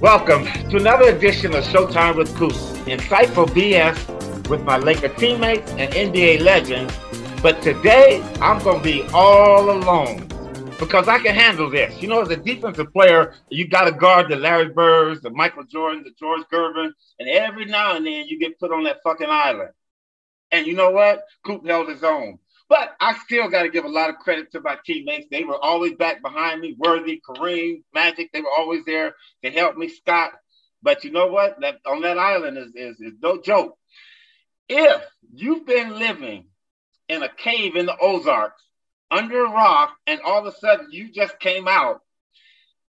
Welcome to another edition of Showtime with Coop. Insightful BS with my Laker teammates and NBA legends. But today, I'm going to be all alone because I can handle this. You know, as a defensive player, you got to guard the Larry Birds, the Michael Jordan, the George Gervin, and every now and then you get put on that fucking island. And you know what? Coop held his own. But I still got to give a lot of credit to my teammates. They were always back behind me. Worthy, Kareem, Magic, they were always there to help me. Scott. But you know what? That on that island is, is, is no joke. If you've been living in a cave in the Ozarks under a rock, and all of a sudden you just came out,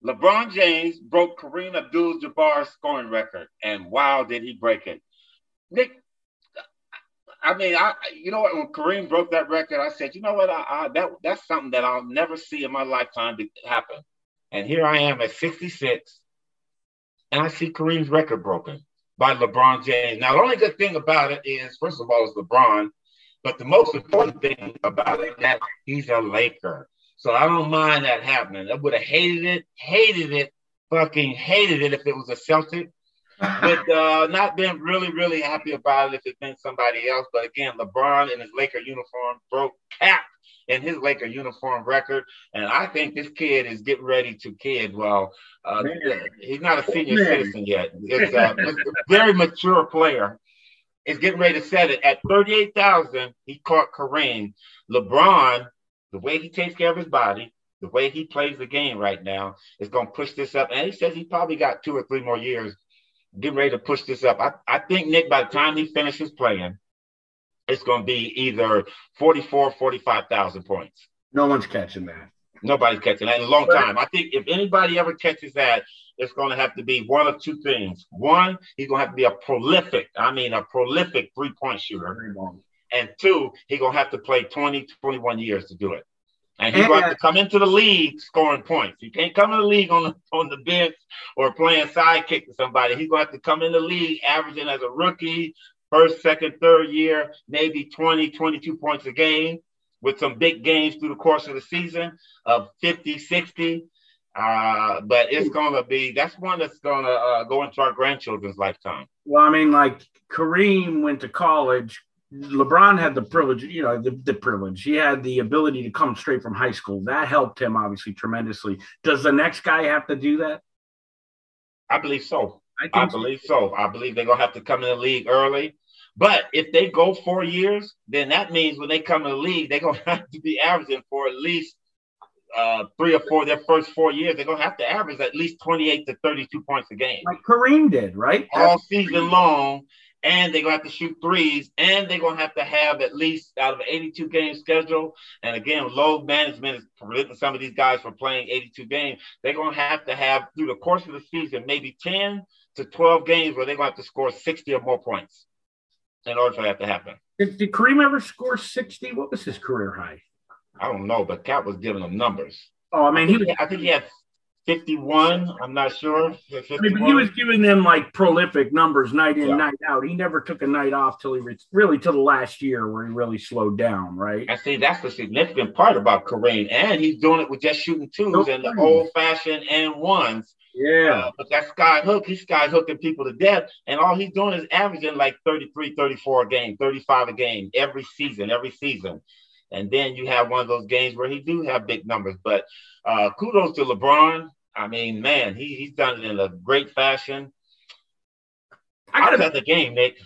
LeBron James broke Kareem Abdul-Jabbar's scoring record, and wow, did he break it! Nick, I mean, I you know what? When Kareem broke that record, I said, you know what? I, I that that's something that I'll never see in my lifetime to happen. And here I am at 66, and I see Kareem's record broken by LeBron James. Now, the only good thing about it is, first of all, it's LeBron, but the most important thing about it that he's a Laker. So I don't mind that happening. I would have hated it, hated it, fucking hated it if it was a Celtic but uh, not been really, really happy about it if it's been somebody else. But again, LeBron in his Laker uniform broke Cap in his Laker uniform record, and I think this kid is getting ready to kid. Well, uh, he's not a senior citizen yet. It's, uh, it's a very mature player. Is getting ready to set it at 38,000. He caught Kareem. LeBron, the way he takes care of his body, the way he plays the game right now, is going to push this up. And he says he probably got two or three more years getting ready to push this up. I, I think, Nick, by the time he finishes playing, it's going to be either 44, 45,000 points. No one's catching that. Nobody's catching that in a long time. I think if anybody ever catches that, it's going to have to be one of two things. One, he's going to have to be a prolific, I mean, a prolific three point shooter. And two, he's going to have to play 20, 21 years to do it. And he's going to come into the league scoring points. He can't come in the league on the, on the bench or playing sidekick to somebody. He's going to have to come in the league averaging as a rookie, first, second, third year, maybe 20, 22 points a game with some big games through the course of the season of 50, 60. Uh, but it's going to be, that's one that's going to uh, go into our grandchildren's lifetime. Well, I mean, like Kareem went to college, LeBron had the privilege, you know, the, the, privilege. He had the ability to come straight from high school. That helped him obviously tremendously. Does the next guy have to do that? I believe so. I, I believe so. I believe they're gonna have to come in the league early. But if they go four years, then that means when they come in the league, they're gonna have to be averaging for at least uh, three or four their first four years. They're gonna have to average at least 28 to 32 points a game. Like Kareem did, right? All season long and they're going to have to shoot threes, and they're going to have to have at least out of an 82 game schedule. And again, load management is preventing some of these guys from playing 82 games. They're going to have to have through the course of the season maybe 10 to 12 games where they're going to have to score 60 or more points in order for that to happen. Did, did Kareem ever score 60? What was his career high? I don't know, but Cap was giving them numbers. Oh, I mean, he was. I think he had 51. I'm not sure. I mean, he was giving them like prolific numbers night in, yeah. night out. He never took a night off till he re- really till the last year where he really slowed down, right? I see that's the significant part about Kareem, and he's doing it with just shooting twos no and the old fashioned and ones. Yeah. Uh, but that sky hook, he's sky hooking people to death. And all he's doing is averaging like 33, 34 a game, 35 a game every season, every season. And then you have one of those games where he do have big numbers. But uh, kudos to LeBron. I mean, man, he, he's done it in a great fashion. I, I was at the game, Nick.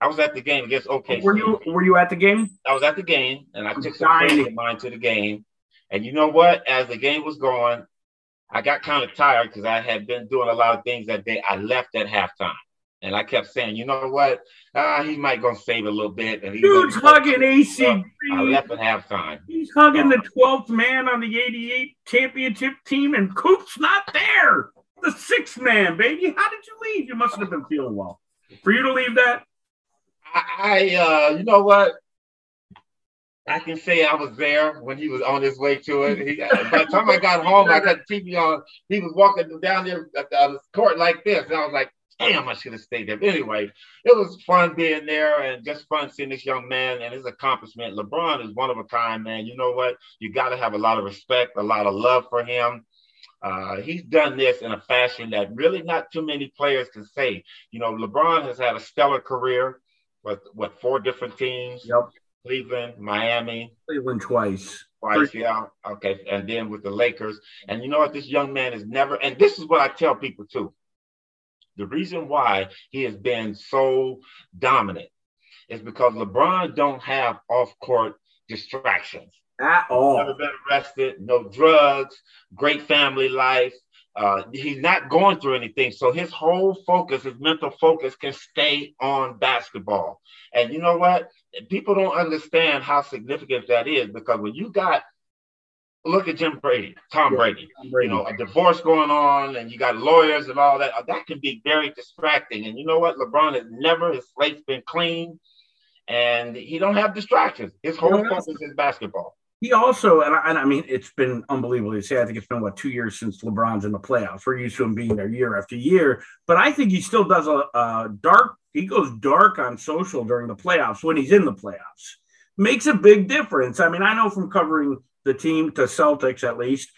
I was at the game against OK. Were you Were you at the game? I was at the game, and I I'm took some friends of mine to the game. And you know what? As the game was going, I got kind of tired because I had been doing a lot of things that day. I left at halftime. And I kept saying, you know what? Uh, he might gonna save a little bit. And Dude's hugging AC. Uh, I left at halftime. He's hugging uh, the 12th man on the 88 championship team, and Coop's not there. The sixth man, baby. How did you leave? You must have been feeling well. For you to leave that? I, I uh, you know what? I can say I was there when he was on his way to it. He, by the time I got home, I got the TV on. He was walking down there at the court like this, and I was like, damn, I should have stayed there. But anyway, it was fun being there and just fun seeing this young man and his accomplishment. LeBron is one of a kind, man. You know what? You got to have a lot of respect, a lot of love for him. Uh, he's done this in a fashion that really not too many players can say. You know, LeBron has had a stellar career with what four different teams? Yep. Cleveland, Miami. Cleveland twice. Twice, yeah. Okay. And then with the Lakers. And you know what? This young man is never, and this is what I tell people too. The reason why he has been so dominant is because LeBron don't have off-court distractions at all. Never been arrested, no drugs, great family life. Uh, he's not going through anything, so his whole focus, his mental focus, can stay on basketball. And you know what? People don't understand how significant that is because when you got look at Jim Brady, Tom Brady. Brady. You know, a divorce going on, and you got lawyers and all that. That can be very distracting. And you know what? LeBron has never his slate's been clean, and he don't have distractions. His whole focus is basketball. He also, and I, and I, mean, it's been unbelievable to say. I think it's been what two years since LeBron's in the playoffs. We're used to him being there year after year, but I think he still does a, a dark. He goes dark on social during the playoffs when he's in the playoffs. Makes a big difference. I mean, I know from covering the team to Celtics at least.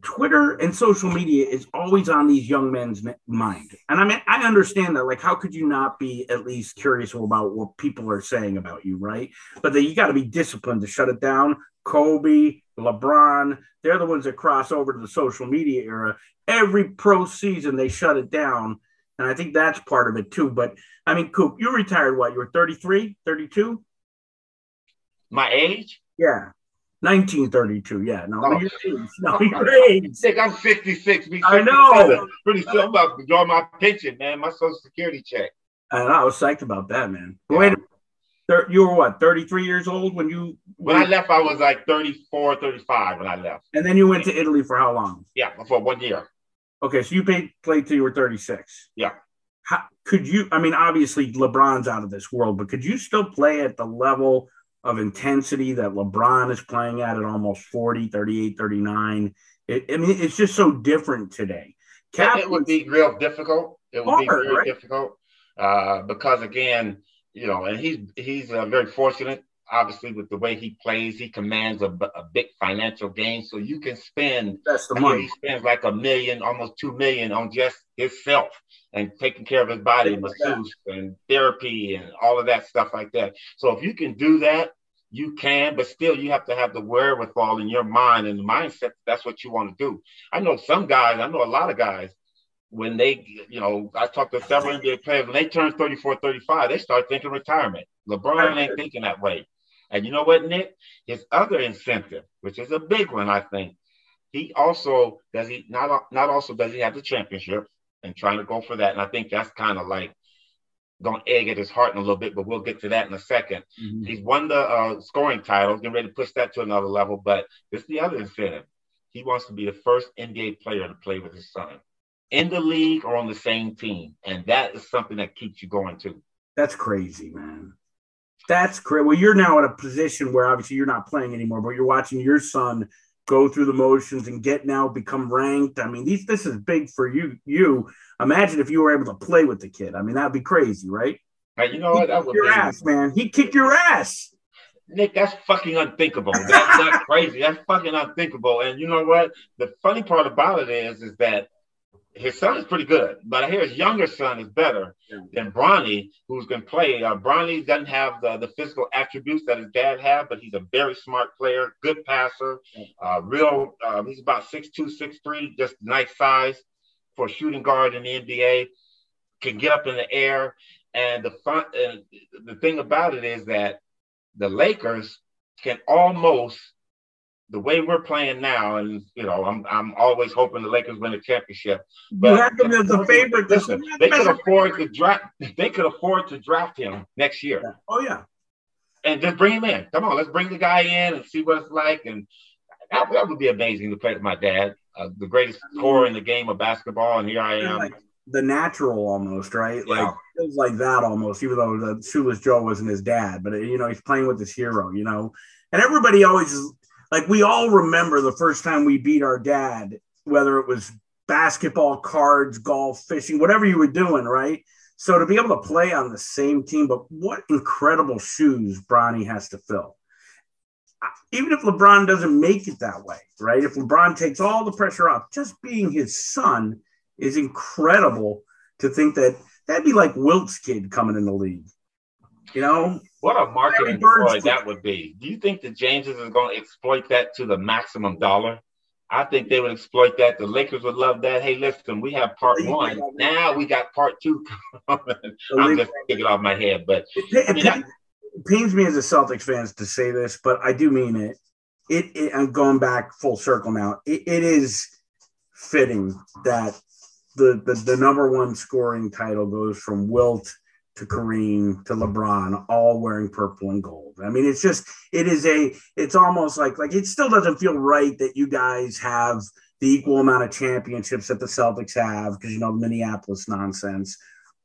Twitter and social media is always on these young men's mind. And I mean, I understand that. Like, how could you not be at least curious about what people are saying about you, right? But then you got to be disciplined to shut it down. Kobe, LeBron, they're the ones that cross over to the social media era. Every pro season, they shut it down. And I think that's part of it too. But I mean, Coop, you retired what? You were 33, 32? My age? Yeah. 1932. Yeah. No, oh. no, your age. Sick. I'm 66. I know. Pretty soon I'm about to draw my pension, man. My social security check. And I was psyched about that, man. Yeah. Wait, you were what, 33 years old when you? When I left, I was like 34, 35 when I left. And then you went to Italy for how long? Yeah, for one year. Okay, so you played played till you were 36. Yeah. How, could you? I mean, obviously LeBron's out of this world, but could you still play at the level of intensity that LeBron is playing at at almost 40, 38, 39. It, I mean, it's just so different today. Cap it would be real difficult. It would hard, be very right? difficult uh, because, again, you know, and he's he's uh, very fortunate. Obviously, with the way he plays, he commands a, a big financial gain. So you can spend. That's the money. He spends like a million, almost two million on just himself and taking care of his body, and masseuse and therapy and all of that stuff like that. So if you can do that, you can, but still you have to have the wherewithal in your mind and the mindset that's what you want to do. I know some guys, I know a lot of guys, when they, you know, I talked to several NBA players, when they turn 34, 35, they start thinking retirement. LeBron ain't thinking that way. And you know what, Nick? His other incentive, which is a big one, I think, he also does he not not also does he have the championship, and trying to go for that. And I think that's kind of like going to egg at his heart in a little bit, but we'll get to that in a 2nd mm-hmm. He's won the uh, scoring title, getting ready to push that to another level. But this is the other incentive. He wants to be the first NBA player to play with his son in the league or on the same team. And that is something that keeps you going too. That's crazy, man. That's great. Well, you're now in a position where obviously you're not playing anymore, but you're watching your son go through the motions and get now become ranked. I mean, these this is big for you. You imagine if you were able to play with the kid. I mean, that'd be crazy, right? Hey, you know what? That would your ass, man. He kick your ass. Nick, that's fucking unthinkable. That's not crazy. That's fucking unthinkable. And you know what? The funny part about it is, is that his son is pretty good, but I hear his younger son is better yeah. than Bronny, who's to play. Uh, Bronny doesn't have the, the physical attributes that his dad had, but he's a very smart player, good passer, uh, real. Uh, he's about six two, six three, just nice size for a shooting guard in the NBA. Can get up in the air, and the fun. And the thing about it is that the Lakers can almost the way we're playing now, and you know, I'm I'm always hoping the Lakers win a championship. But you have them as a favorite. Listen, they could afford to draft. They could afford to draft him next year. Oh yeah, and just bring him in. Come on, let's bring the guy in and see what it's like. And that, that would be amazing to play with my dad, uh, the greatest scorer in the game of basketball, and here I am. Like the natural almost, right? Yeah. Like it was like that almost, even though the Shoeless Joe wasn't his dad, but you know, he's playing with his hero, you know. And everybody always like we all remember the first time we beat our dad, whether it was basketball, cards, golf, fishing, whatever you were doing, right? So to be able to play on the same team, but what incredible shoes Bronny has to fill. Even if LeBron doesn't make it that way, right? If LeBron takes all the pressure off, just being his son is incredible to think that that'd be like Wilt's kid coming in the league. You know, what a marketing ploy that would be. Do you think the Jameses is going to exploit that to the maximum dollar? I think they would exploit that. The Lakers would love that. Hey, listen, we have part one. Now we got part two coming. I'm just it off my head, but it, it, it, pains me as a Celtics fans to say this, but I do mean it. It, it I'm going back full circle now. it is fitting that the, the the number one scoring title goes from Wilt to Kareem to LeBron, all wearing purple and gold. I mean, it's just it is a it's almost like like it still doesn't feel right that you guys have the equal amount of championships that the Celtics have because you know Minneapolis nonsense.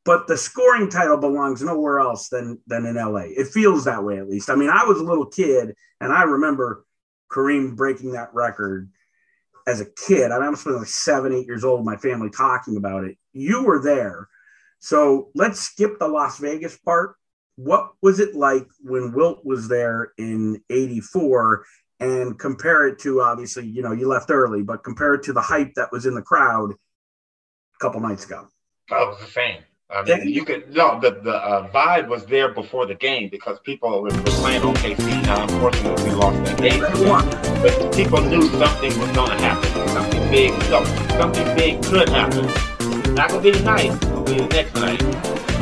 But the scoring title belongs nowhere else than than in LA. It feels that way at least. I mean, I was a little kid and I remember Kareem breaking that record as a kid. I, mean, I was like seven, eight years old. My family talking about it. You were there so let's skip the Las Vegas part. What was it like when Wilt was there in 84 and compare it to obviously, you know, you left early, but compare it to the hype that was in the crowd a couple nights ago? Oh, it was the same. I mean, you could no. The the uh, vibe was there before the game because people were, playing OKC. Now, unfortunately, we lost that game. But people knew something was going to happen. Something big. something big could happen. Not gonna be tonight be the next night.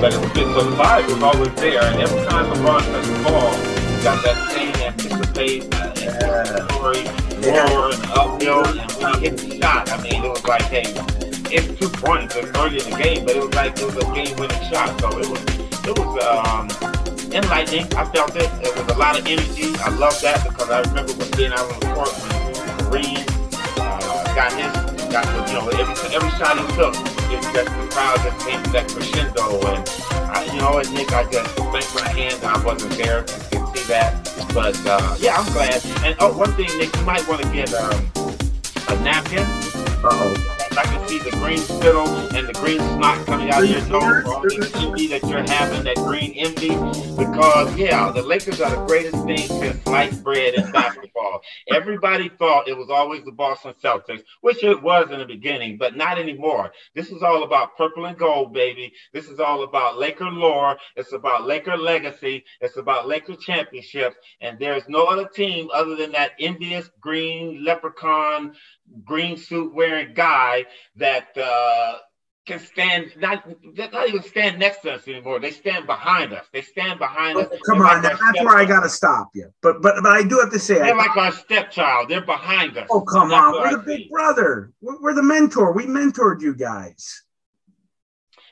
But it was good. So the vibe was always there. And every time LeBron touched the ball, you got that same anticipate, uh, anticipatory roar and uphill. And when he hit the shot, I mean, it was like, hey, it's two points. It's early in the game, but it was like it was a game-winning shot. So it was, it was um, enlightening. I felt it. It was a lot of energy. I love that because I remember when being out on the court when Reed uh, got his, got you know every every shot he took it's just the crowd just came to that crescendo. And, I, you know, Nick, I just thank my hands. I wasn't there to see that. But, uh, yeah, I'm glad. And, oh, one thing, Nick, you might want to get um, a napkin. Uh-oh. I can see the green spittle and the green snot coming out of your nose from the envy that you're having, that green envy. Because, yeah, the Lakers are the greatest thing since sliced bread in basketball. Everybody thought it was always the Boston Celtics, which it was in the beginning, but not anymore. This is all about purple and gold, baby. This is all about Laker lore. It's about Laker legacy. It's about Laker championships. And there's no other team other than that envious green leprechaun green suit wearing guy that uh, can stand not not even stand next to us anymore. They stand behind us. They stand behind us. Come on, like that's where I gotta stop you. But but but I do have to say, they're I, like our stepchild. They're behind us. Oh come on, we're the big brother. We're, we're the mentor. We mentored you guys.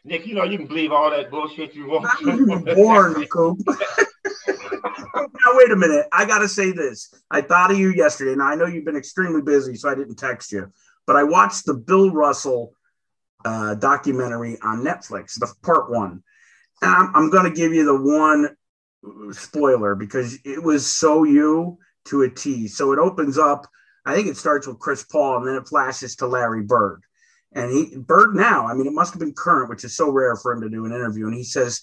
Nick, you know you can believe all that bullshit you want. I'm born, Coop. now wait a minute. I gotta say this. I thought of you yesterday, and I know you've been extremely busy, so I didn't text you. But I watched the Bill Russell uh, documentary on Netflix, the part one. And I'm, I'm going to give you the one spoiler because it was so you to a T. So it opens up. I think it starts with Chris Paul, and then it flashes to Larry Bird. And he Bird now, I mean, it must have been current, which is so rare for him to do an interview. And he says,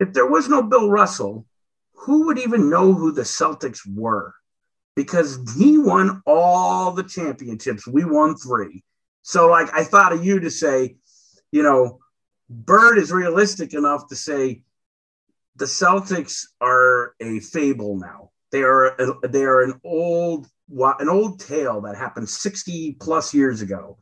if there was no Bill Russell, who would even know who the Celtics were? Because he won all the championships. We won three. So like I thought of you to say, you know, Bird is realistic enough to say the Celtics are a fable now. They are a, they are an old an old tale that happened 60 plus years ago.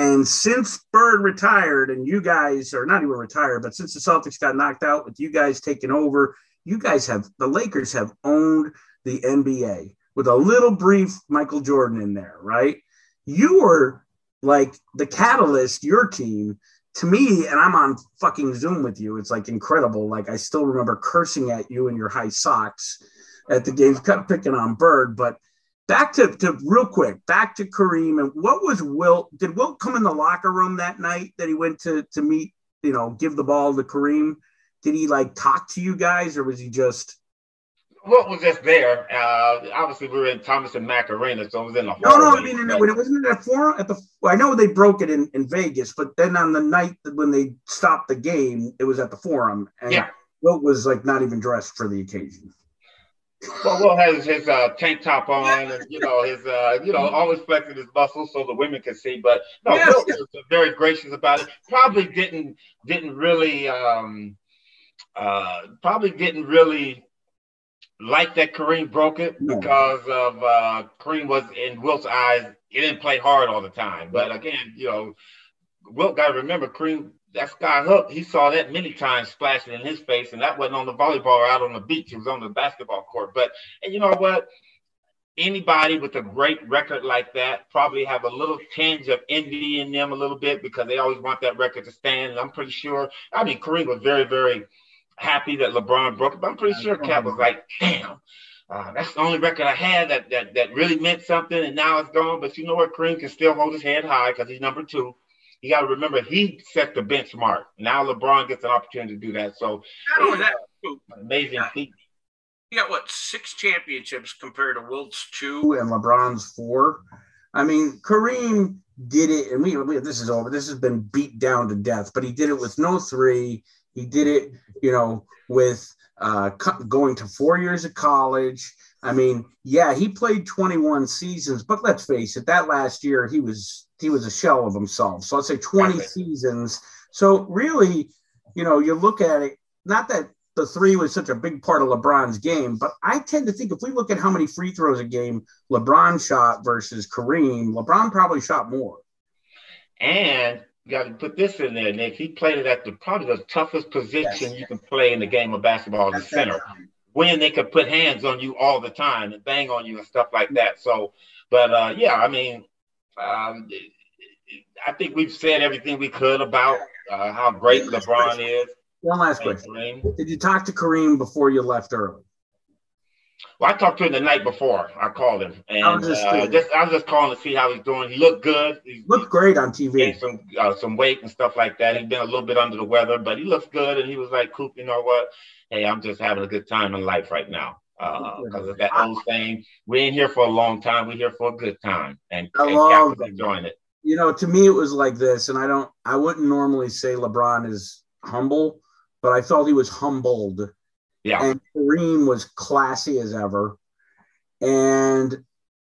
And since Bird retired and you guys are not even retired, but since the Celtics got knocked out with you guys taking over, you guys have the Lakers have owned the NBA with a little brief Michael Jordan in there, right? You were like the catalyst, your team, to me, and I'm on fucking Zoom with you. It's like incredible. Like I still remember cursing at you in your high socks at the games, cut picking on Bird. But back to, to real quick, back to Kareem and what was Wilt? Did Wilt come in the locker room that night that he went to to meet? You know, give the ball to Kareem. Did he like talk to you guys, or was he just? what was just there? Uh, obviously, we were in Thomas and Mack Arena, so it was in the no, no. I mean, when it wasn't at forum at the. Well, I know they broke it in, in Vegas, but then on the night when they stopped the game, it was at the Forum, and yeah. Wilt was like not even dressed for the occasion. Well, Wilt has his uh, tank top on, and you know his, uh, you know, always flexing his muscles so the women can see. But no, yes. Wilt was very gracious about it. Probably didn't didn't really, um, uh, probably didn't really like that Kareem broke it because of uh, Kareem was in Wilt's eyes. He didn't play hard all the time. But again, you know, Wilt got to remember Kareem. That sky hook, he saw that many times splashing in his face, and that wasn't on the volleyball or out on the beach. It was on the basketball court. But and you know what? Anybody with a great record like that probably have a little tinge of envy in them a little bit because they always want that record to stand. And I'm pretty sure. I mean, Kareem was very, very happy that LeBron broke it, but I'm pretty sure Cap was like, damn, uh, that's the only record I had that, that that really meant something, and now it's gone. But you know what? Kareem can still hold his head high because he's number two. You got to remember he set the benchmark. Now LeBron gets an opportunity to do that. So not only that, amazing yeah. feat. You got what six championships compared to Wilt's two and LeBron's four. I mean, Kareem did it, and we, we this is over. This has been beat down to death, but he did it with no three. He did it, you know, with uh, going to four years of college. I mean, yeah, he played 21 seasons, but let's face it, that last year he was he was a shell of himself. So I'd say 20 seasons. So really, you know, you look at it, not that the three was such a big part of LeBron's game, but I tend to think if we look at how many free throws a game LeBron shot versus Kareem, LeBron probably shot more. And you got to put this in there, Nick. He played it at the probably the toughest position yes. you can play in the game of basketball, the center. When they could put hands on you all the time and bang on you and stuff like that. So, but uh, yeah, I mean, um, I think we've said everything we could about uh, how great LeBron is. One last question: Did you talk to Kareem before you left early? Well, I talked to him the night before. I called him, and I was just, uh, just, I was just calling to see how he's doing. He looked good. He looked great on TV. Gained some uh, some weight and stuff like that. He's been a little bit under the weather, but he looks good. And he was like, "Coop, you know what? Hey, I'm just having a good time in life right now." Because uh, of that old saying, we ain't here for a long time. We're here for a good time, and, I and love enjoying it. You know, to me, it was like this, and I don't, I wouldn't normally say LeBron is humble, but I felt he was humbled yeah. And Kareem was classy as ever. And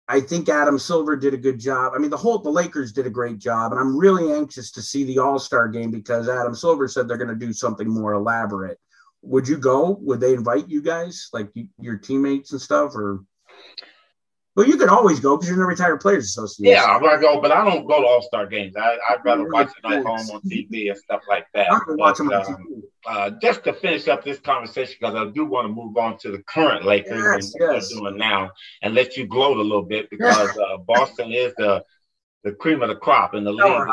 I think Adam Silver did a good job. I mean, the whole the Lakers did a great job, and I'm really anxious to see the All Star game because Adam Silver said they're going to do something more elaborate. Would you go? Would they invite you guys, like your teammates and stuff, or? Well, you can always go because you're in the Retired Players Association. Yeah, I'm gonna go, but I don't go to All Star games. I, would rather watch it at home on TV and stuff like that. I'm but, watch them on um, TV. Uh, just to finish up this conversation, because I do want to move on to the current Lakers yes, and what yes. they're doing now, and let you gloat a little bit because uh, Boston is the the cream of the crop in the league.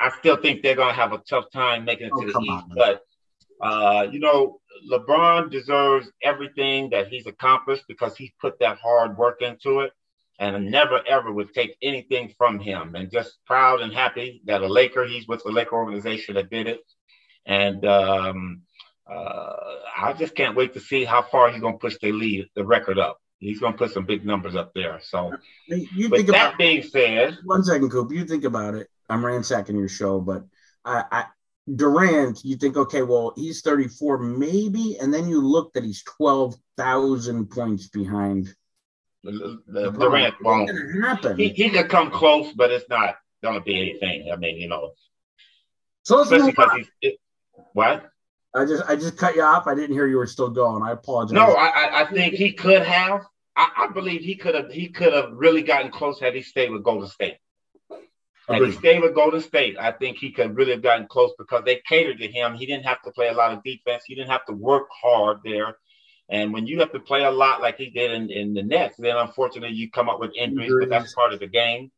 I still think they're gonna have a tough time making it oh, to the East, on, but uh, you know, LeBron deserves everything that he's accomplished because he's put that hard work into it and never ever would take anything from him. And just proud and happy that a Laker, he's with the Laker organization that did it. And um, uh, I just can't wait to see how far he's going to push the lead, the record up. He's going to put some big numbers up there. So, you with that being said, one second, Coop, you think about it. I'm ransacking your show, but I, I Durant, you think, okay, well, he's 34, maybe, and then you look that he's 12,000 points behind the, won't. He, he could come close, but it's not. gonna be anything. I mean, you know, so let's move on. it, what? I just I just cut you off. I didn't hear you were still going. I apologize. No, I, I, I think he could have. I, I believe he could have. He could have really gotten close had he stayed with Golden State. Had he stayed with Golden State, I think he could really have gotten close because they catered to him. He didn't have to play a lot of defense. He didn't have to work hard there. And when you have to play a lot like he did in, in the Nets, then unfortunately you come up with injuries, but that's part of the game.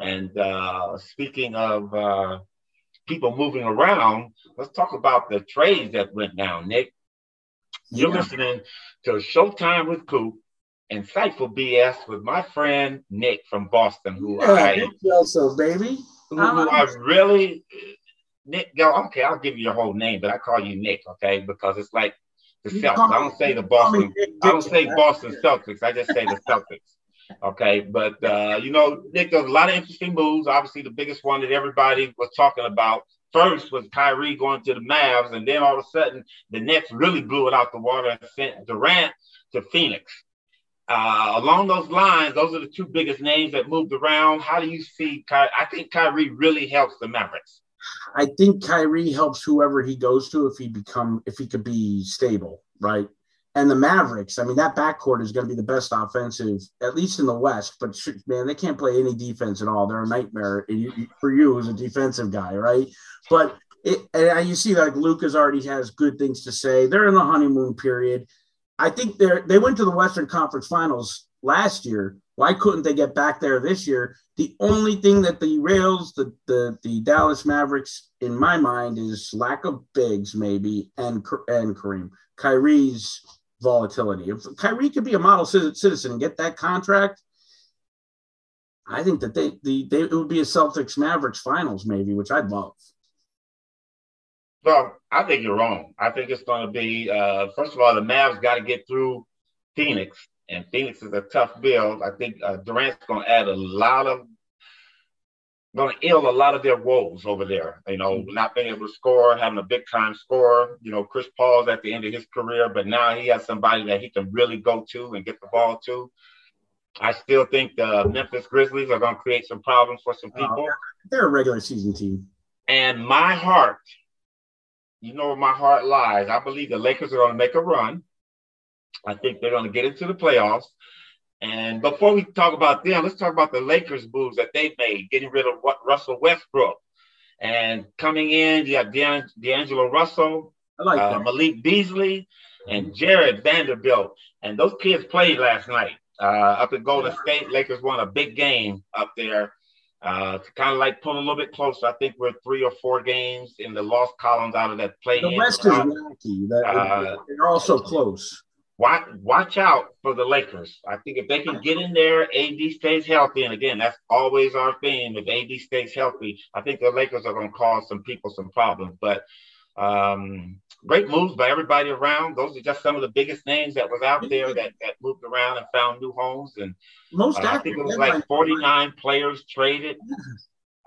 And uh, speaking of uh, people moving around, let's talk about the trades that went down, Nick. You're Yeah. listening to Showtime with Coop, Insightful BS with my friend Nick from Boston, who Yeah, I Nick Gelso, baby. who, who I really Nick. Yo, okay, I'll give you your whole name, but I call you Nick, okay, because it's like the Celtics. I don't say the you call me Boston. I don't say. Boston Celtics. I just say the Celtics. Okay, but uh, you know, Nick, there's a lot of interesting moves. Obviously, the biggest one that everybody was talking about first was Kyrie going to the Mavs, and then all of a sudden the Nets really blew it out the water and sent Durant to Phoenix. Uh, along those lines, those are the two biggest names that moved around. How do you see? Ky- I think Kyrie really helps the Mavericks. I think Kyrie helps whoever he goes to if he become if he could be stable, right? And the Mavericks, I mean, that backcourt is going to be the best offensive, at least in the West. But man, they can't play any defense at all. They're a nightmare for you as a defensive guy, right? But it, and you see, like Lucas already has good things to say. They're in the honeymoon period. I think they're they went to the Western Conference Finals last year. Why couldn't they get back there this year? The only thing that derails the, the the Dallas Mavericks, in my mind, is lack of bigs, maybe, and and Kareem, Kyrie's volatility. If Kyrie could be a model citizen and get that contract, I think that they the they it would be a Celtics Mavericks finals, maybe, which I'd love. Well, I think you're wrong. I think it's going to be uh, first of all, the Mavs got to get through Phoenix, and Phoenix is a tough build. I think uh, Durant's going to add a lot of, going to ill a lot of their woes over there. You know, not being able to score, having a big time scorer. You know, Chris Paul's at the end of his career, but now he has somebody that he can really go to and get the ball to. I still think the Memphis Grizzlies are going to create some problems for some people. They're a regular season team. And my heart, you know where my heart lies. I believe the Lakers are going to make a run. I think they're going to get into the playoffs. And before we talk about them, let's talk about the Lakers moves that they've made, getting rid of what Russell Westbrook. And coming in, you have D'Ang- D'Angelo Russell, I like uh. Malik Beasley, and Jarred Vanderbilt. And those kids played last night uh, up at Golden State. Lakers won a big game up there. Uh, kind of like pulling a little bit closer. I think we're three or four games in the lost columns out of that play. The West is wacky. That- Uh, they're all so close. Watch, watch out for the Lakers. I think if they can get in there, AD stays healthy. And again, that's always our theme. If AD stays healthy, I think the Lakers are going to cause some people some problems. But um, great moves by everybody around. Those are just some of the biggest names that was out there that, that moved around and found new homes. And Most uh, I think it was like 49 players traded.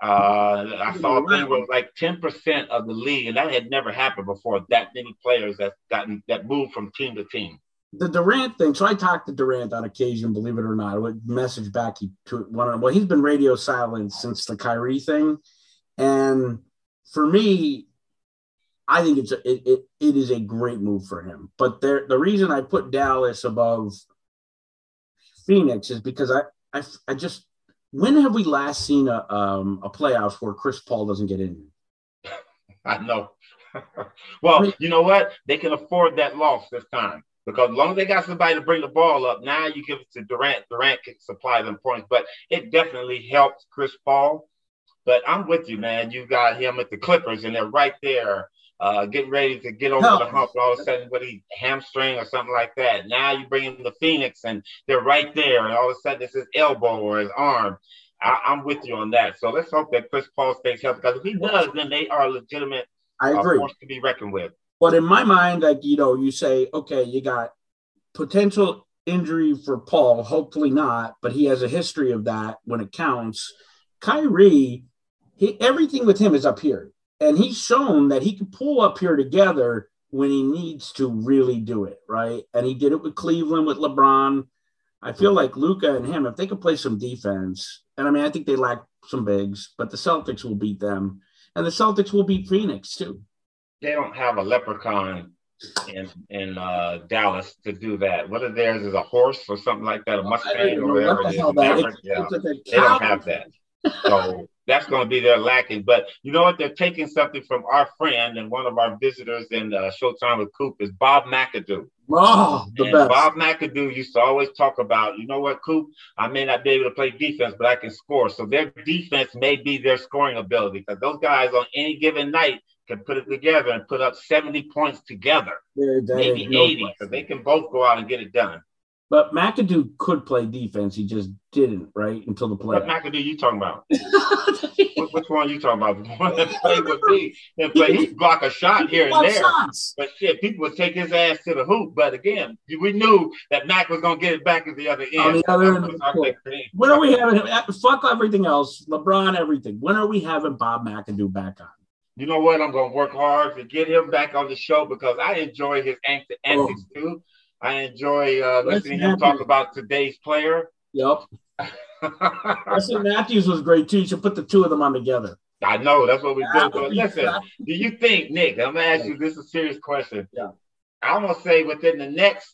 Uh, I saw a thing where it was like 10% of the league, and that had never happened before. That many players that gotten that moved from team to team. The Durant thing. So I talked to Durant on occasion, believe it or not. I would message back he to one of well, he's been radio silent since the Kyrie thing. And for me, I think it's a, it, it it is a great move for him. But there the reason I put Dallas above Phoenix is because I I, I just when have we last seen a um a playoffs where Chris Paul doesn't get in? I know. well, you know what? They can afford that loss this time because as long as they got somebody to bring the ball up, now you give it to Durant. Durant can supply them points, but it definitely helps Chris Paul. But I'm with you, man. You got him at the Clippers, and they're right there, uh, getting ready to get over Help. the hump. All of a sudden, what he hamstring or something like that. Now you bring him to Phoenix, and they're right there, and all of a sudden it's his elbow or his arm. I, I'm with you on that. So let's hope that Chris Paul stays healthy because if he does, then they are a legitimate I uh, agree. force to be reckoned with. But in my mind, like you know, you say, okay, you got potential injury for Paul. Hopefully not, but he has a history of that when it counts. Kyrie, he everything with him is up here, and he's shown that he can pull up here together when he needs to really do it, right? And he did it with Cleveland with LeBron. I feel like Luka and him, if they could play some defense, and I mean, I think they lack some bigs, but the Celtics will beat them, and the Celtics will beat Phoenix too. They don't have a leprechaun in in uh, Dallas to do that. Whether theirs is a horse or something like that, a Mustang or whatever it is. Maverick, yeah. They don't have that. So that's going to be their lacking. But you know what? They're taking something from our friend and one of our visitors in uh, Showtime with Coop is Bob McAdoo. Oh, the and best. Bob McAdoo used to always talk about, you know what, Coop? I may not be able to play defense, but I can score. So their defense may be their scoring ability because those guys on any given night can put it together and put up 70 points together, There- there maybe is no 80, question. because they can both go out and get it done. But McAdoo could play defense. He just didn't, right? Until the play. What. McAdoo you talking about? Which, which one you talking about? The one that played with me and play, he block a shot here and there. shots. But shit, people would take his ass to the hoop. But again, we knew that Mac was gonna get it back at the other end. On the other end That of was the our court. big thing. When are we having him? Fuck everything else. LeBron, everything. When are we having Bob McAdoo back on? You know what? I'm gonna work hard to get him back on the show because I enjoy his anx- antics too. I enjoy uh, listening to him talk about today's player. Yep. Wesley Matthews was great too. You should put the two of them on together. I know that's what we That do. But listen, do you think, Nick? I'm gonna ask you this is a serious question. Yeah. I'm gonna say within the next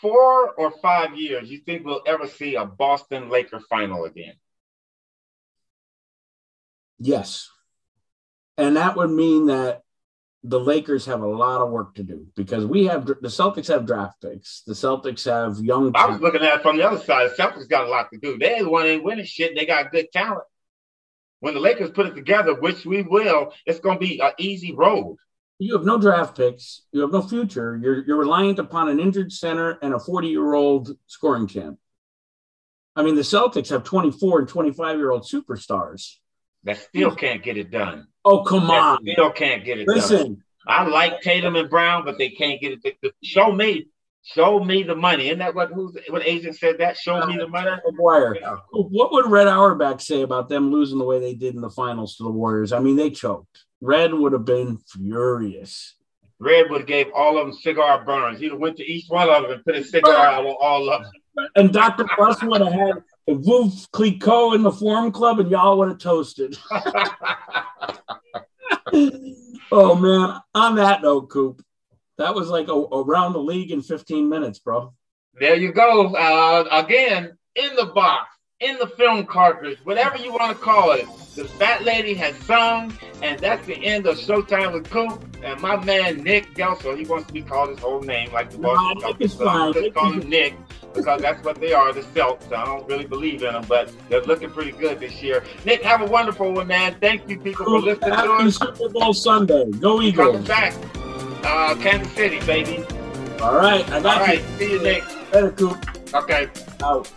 four or five years, you think we'll ever see a Boston Laker final again? Yes. And that would mean that the Lakers have a lot of work to do because we have the Celtics have draft picks. The Celtics have young. I was looking at it from the other side. The Celtics got a lot to do. They the one ain't winning shit. They got good talent. When the Lakers put it together, which we will, it's gonna be an easy road. You have no draft picks. You have no future. You're you're reliant upon an injured center and a 40 year old scoring champ. I mean, the Celtics have 24 and 25 year old superstars. That still can't get it done. Oh come That on! still can't get it done. Listen, I like Tatum and Brown, but they can't get it. To- show me, show me the money. Isn't that what who's what agent said that? Show me the money. Maguire. What would Red Auerbach say about them losing the way they did in the finals to the Warriors? I mean, they choked. Red would have been furious. Red would have gave all of them cigar burns. He'd have went to each one of them and put a cigar out on all of them. And Dr. Russ would have had Veuve Clicquot in the Forum Club, and y'all would have toasted. oh man! On that note, Coop, that was like a, around the league in 15 minutes, bro. There you go. Uh, again, in the box, in the film cartridge, whatever you want to call it. The fat lady has sung, and that's the end of Showtime with Coop. And my man Nick Gelso, he wants to be called his whole name, like the boss. Nick is fine. just call him Nick because that's what they are, the Celts. I don't really believe in them, but they're looking pretty good this year. Nick, have a wonderful one, man. Thank you, people, for listening to us. Super Bowl Sunday. Go Coming back, uh, Kansas City, baby. All right, I got right, you. see you, Nick. Better, Coop. Okay. Out.